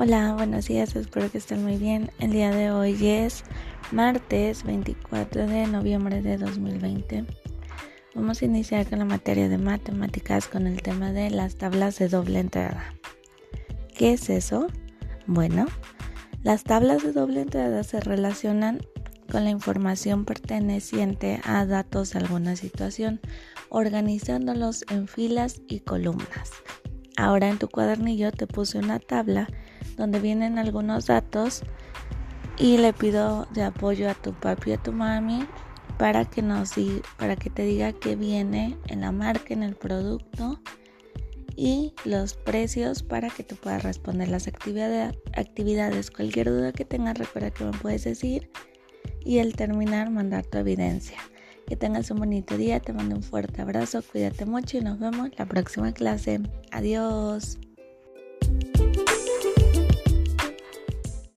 Hola, buenos días, espero que estén muy bien. El día de hoy es martes 24 de noviembre de 2020. Vamos a iniciar con la materia de matemáticas con el tema de las tablas de doble entrada. ¿Qué es eso? Bueno, las tablas de doble entrada se relacionan con la información perteneciente a datos de alguna situación, organizándolos en filas y columnas. Ahora en tu cuadernillo te puse una tabla donde vienen algunos datos y le pido de apoyo a tu papi y a tu mami para que nos para que te diga qué viene en la marca, en el producto y los precios para que tú puedas responder las actividades. Cualquier duda que tengas, recuerda que me puedes decir y al terminar mandar tu evidencia. Que tengas un bonito día, te mando un fuerte abrazo, cuídate mucho y nos vemos la próxima clase. Adiós.